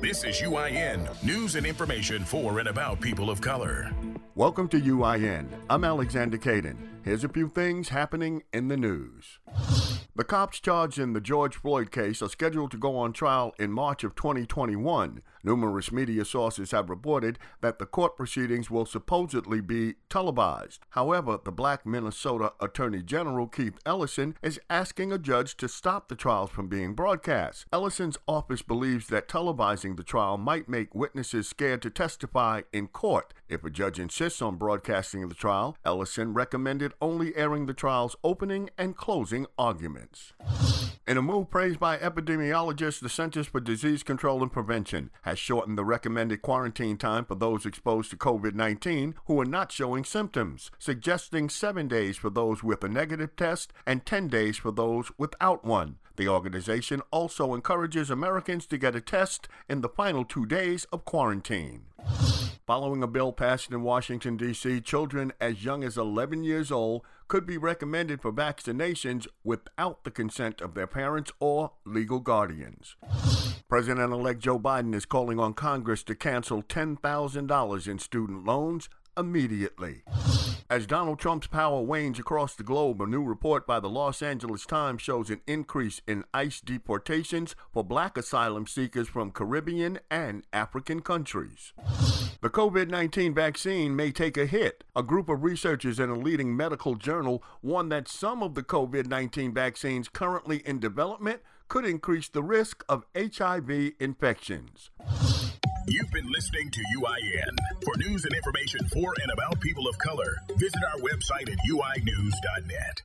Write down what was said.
This is UIN, news and information for and about people of color. Welcome to UIN. I'm Alexander Kaydin. Here's a few things happening in the news. The cops charged in the George Floyd case are scheduled to go on trial in March of 2021. Numerous media sources have reported that the court proceedings will supposedly be televised. However, the black Minnesota Attorney General Keith Ellison is asking a judge to stop the trials from being broadcast. Ellison's office believes that televising the trial might make witnesses scared to testify in court. If a judge insists on broadcasting the trial, Ellison recommended only airing the trial's opening and closing arguments. In a move praised by epidemiologists, the Centers for Disease Control and Prevention has shortened the recommended quarantine time for those exposed to COVID 19 who are not showing symptoms, suggesting seven days for those with a negative test and 10 days for those without one. The organization also encourages Americans to get a test in the final two days of quarantine. Following a bill passed in Washington, D.C., children as young as 11 years old could be recommended for vaccinations without the consent of their parents or legal guardians. President elect Joe Biden is calling on Congress to cancel $10,000 in student loans immediately. As Donald Trump's power wanes across the globe, a new report by the Los Angeles Times shows an increase in ICE deportations for black asylum seekers from Caribbean and African countries. The COVID 19 vaccine may take a hit. A group of researchers in a leading medical journal warned that some of the COVID 19 vaccines currently in development could increase the risk of HIV infections. You've been listening to UIN. For news and information for and about people of color, visit our website at uinews.net.